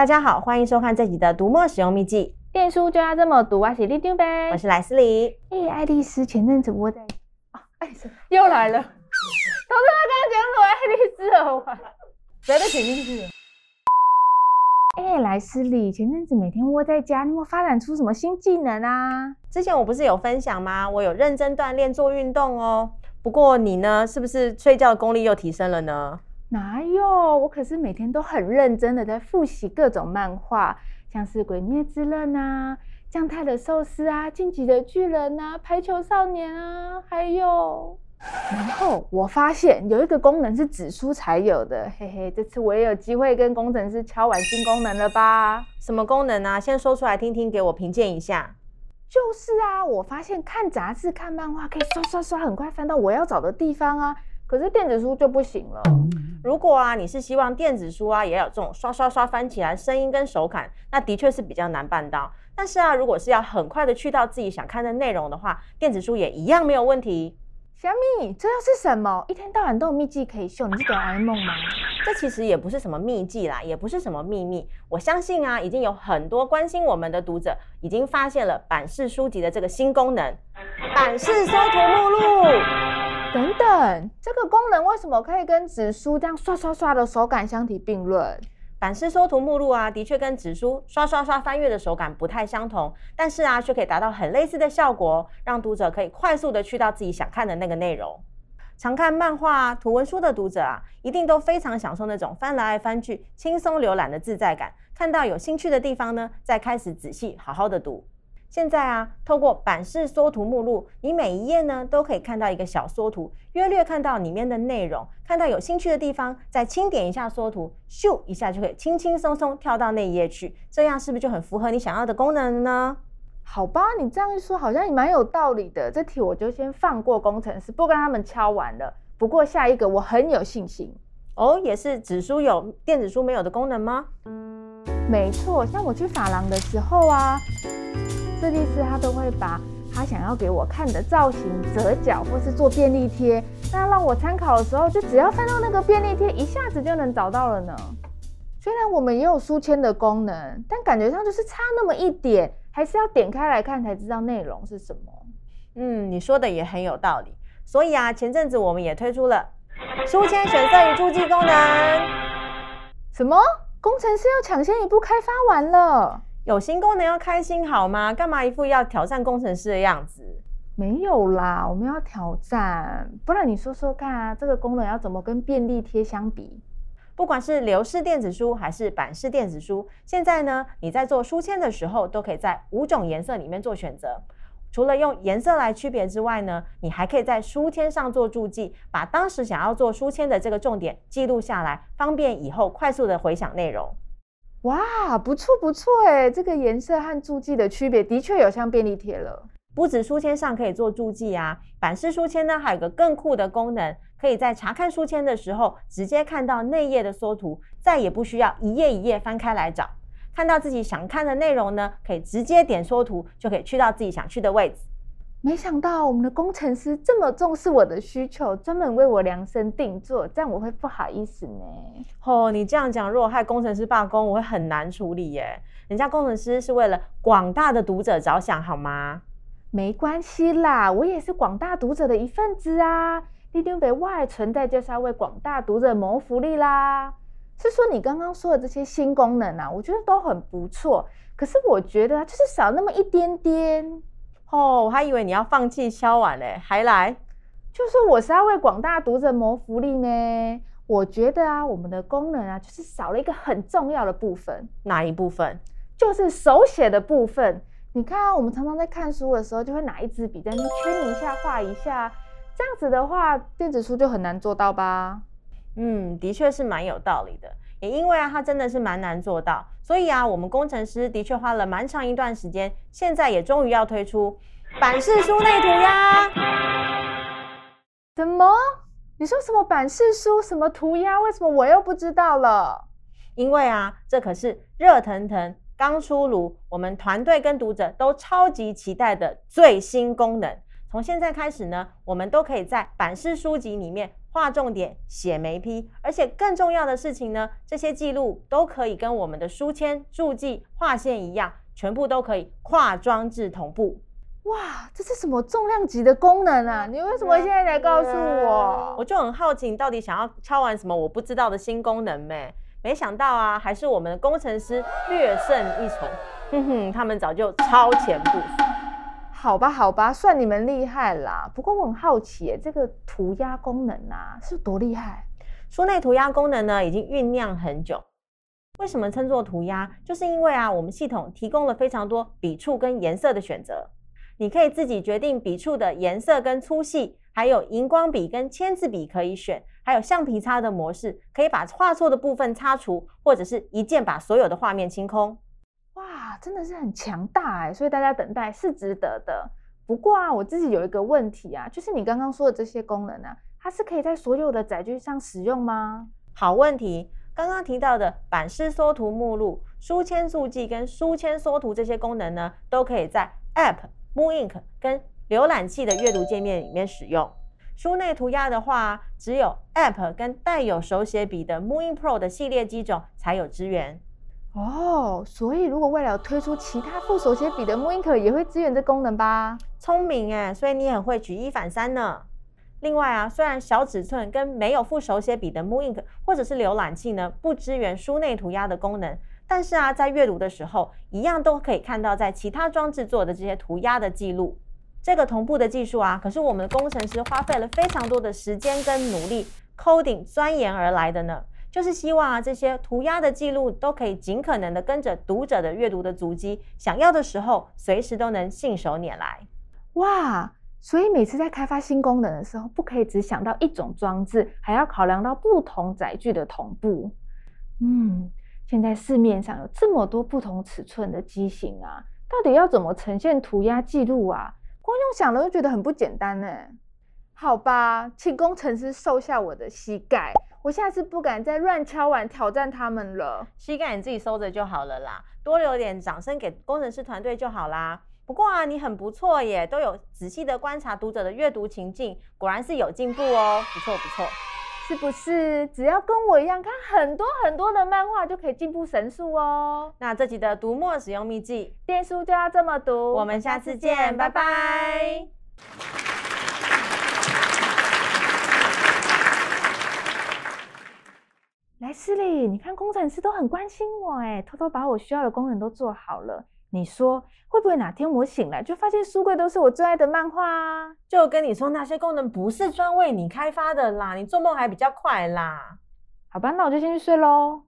大家好，欢迎收看这集的读墨使用秘籍。电书就要这么读，我是里长伯，我是莱斯里。哎、欸，爱丽丝前阵子我在啊，爱丽丝又来了，都是他刚刚讲什么爱丽丝耳环，谁被剪进去了？哎、欸，莱斯利前阵子每天窝在家，你有没有发展出什么新技能啊？之前我不是有分享吗？我有认真锻炼做运动哦。不过你呢，是不是睡觉的功力又提升了呢？哪有？我可是每天都很认真的在复习各种漫画，像是《鬼灭之刃》啊，《将太的寿司》啊，《进击的巨人》啊，《排球少年》啊，还有……然后我发现有一个功能是纸书才有的，嘿嘿，这次我也有机会跟工程师敲完新功能了吧？什么功能啊？先说出来听听，给我评鉴一下。就是啊，我发现看杂志、看漫画可以刷刷刷，很快翻到我要找的地方啊。可是电子书就不行了。如果啊，你是希望电子书啊也有这种刷刷刷翻起来声音跟手感，那的确是比较难办到。但是啊，如果是要很快的去到自己想看的内容的话，电子书也一样没有问题。小米，这又是什么？一天到晚都有秘技可以秀，你是哆啦 A 梦吗？这其实也不是什么秘技啦，也不是什么秘密。我相信啊，已经有很多关心我们的读者已经发现了版式书籍的这个新功能——版式搜图目录。等等，这个功能为什么可以跟纸书这样刷刷刷的手感相提并论？版式搜图目录啊，的确跟纸书刷刷刷翻阅的手感不太相同，但是啊，却可以达到很类似的效果，让读者可以快速的去到自己想看的那个内容。常看漫画、图文书的读者啊，一定都非常享受那种翻来翻去、轻松浏览的自在感。看到有兴趣的地方呢，再开始仔细好好的读。现在啊，透过版式缩图目录，你每一页呢都可以看到一个小缩图，约略看到里面的内容，看到有兴趣的地方，再轻点一下缩图，咻一下就可以轻轻松松跳到那一页去。这样是不是就很符合你想要的功能呢？好吧，你这样一说，好像也蛮有道理的。这题我就先放过工程师，不跟他们敲完了。不过下一个我很有信心哦，也是纸书有电子书没有的功能吗？没错，像我去法郎的时候啊。设计师他都会把他想要给我看的造型折角，或是做便利贴。那让我参考的时候，就只要翻到那个便利贴，一下子就能找到了呢。虽然我们也有书签的功能，但感觉上就是差那么一点，还是要点开来看才知道内容是什么。嗯，你说的也很有道理。所以啊，前阵子我们也推出了书签选色与注记功能。什么？工程师要抢先一步开发完了？有新功能要开心好吗？干嘛一副要挑战工程师的样子？没有啦，我们要挑战，不然你说说看啊，这个功能要怎么跟便利贴相比？不管是流式电子书还是版式电子书，现在呢，你在做书签的时候，都可以在五种颜色里面做选择。除了用颜色来区别之外呢，你还可以在书签上做注记，把当时想要做书签的这个重点记录下来，方便以后快速的回想内容。哇，不错不错哎，这个颜色和注记的区别的确有像便利贴了。不止书签上可以做注记啊，版式书签呢还有个更酷的功能，可以在查看书签的时候直接看到内页的缩图，再也不需要一页一页翻开来找。看到自己想看的内容呢，可以直接点缩图，就可以去到自己想去的位置。没想到我们的工程师这么重视我的需求，专门为我量身定做，这样我会不好意思呢。哦，你这样讲，如果害工程师罢工，我会很难处理耶。人家工程师是为了广大的读者着想，好吗？没关系啦，我也是广大读者的一份子啊。立定北外存在就是要为广大读者谋福利啦。是说你刚刚说的这些新功能啊，我觉得都很不错，可是我觉得就是少那么一点点。哦，我还以为你要放弃敲碗嘞，还来？就说我是要为广大读者谋福利呢。我觉得啊，我们的功能啊，就是少了一个很重要的部分。哪一部分？就是手写的部分。你看啊，我们常常在看书的时候，就会拿一支笔在那圈一下、画一下，这样子的话，电子书就很难做到吧？嗯，的确是蛮有道理的。也因为啊，它真的是蛮难做到，所以啊，我们工程师的确花了蛮长一段时间，现在也终于要推出版式书内涂鸦。什么？你说什么版式书？什么涂鸦？为什么我又不知道了？因为啊，这可是热腾腾刚出炉，我们团队跟读者都超级期待的最新功能。从现在开始呢，我们都可以在版式书籍里面画重点、写眉批，而且更重要的事情呢，这些记录都可以跟我们的书签、注记、划线一样，全部都可以跨装置同步。哇，这是什么重量级的功能啊？你为什么现在才告诉我？我就很好奇，你到底想要敲完什么我不知道的新功能没？没想到啊，还是我们的工程师略胜一筹。哼哼，他们早就超前部署。好吧，好吧，算你们厉害啦。不过我很好奇，这个涂鸦功能啊，是多厉害？书内涂鸦功能呢，已经酝酿很久。为什么称作涂鸦？就是因为啊，我们系统提供了非常多笔触跟颜色的选择。你可以自己决定笔触的颜色跟粗细，还有荧光笔跟签字笔可以选，还有橡皮擦的模式，可以把画错的部分擦除，或者是一键把所有的画面清空。真的是很强大哎！所以大家等待是值得的。不过啊，我自己有一个问题啊，就是你刚刚说的这些功能啊，它是可以在所有的载具上使用吗？好问题，刚刚提到的版式缩图目录、书签速记跟书签缩图这些功能呢，都可以在 App。Moon Ink 跟浏览器的阅读界面里面使用。书内涂鸦的话，只有 App 跟带有手写笔的 Moon Pro 的系列机种才有支援。哦，所以如果未来有推出其他附手写笔的 mooInk 也会支援这功能吧？聪明哎，所以你很会举一反三呢。另外啊，虽然小尺寸跟没有附手写笔的 mooInk 或者是浏览器呢，不支援书内涂鸦的功能。但是啊，在阅读的时候，一样都可以看到在其他装置做的这些涂鸦的记录。这个同步的技术啊，可是我们的工程师花费了非常多的时间跟努力，coding 钻研而来的呢。就是希望啊，这些涂鸦的记录都可以尽可能的跟着读者的阅读的足迹，想要的时候随时都能信手拈来。哇，所以每次在开发新功能的时候，不可以只想到一种装置，还要考量到不同载具的同步。嗯。现在市面上有这么多不同尺寸的机型啊，到底要怎么呈现涂鸦记录啊？光用想了就觉得很不简单呢。好吧，请工程师瘦下我的膝盖，我下次不敢再乱敲碗挑战他们了。膝盖你自己收着就好了啦，多留点掌声给工程师团队就好啦。不过啊，你很不错耶，都有仔细的观察读者的阅读情境，果然是有进步哦，不错不错。是不是只要跟我一样看很多很多的漫画就可以进步神速哦？那这集的读墨使用秘技，电书就要这么读。我们下次见，拜拜。来，诗丽，你看工程师都很关心我哎，偷偷把我需要的功能都做好了。你说会不会哪天我醒来就发现书柜都是我最爱的漫画啊？就跟你说那些功能不是专为你开发的啦，你做梦还比较快啦。好吧，那我就先去睡喽。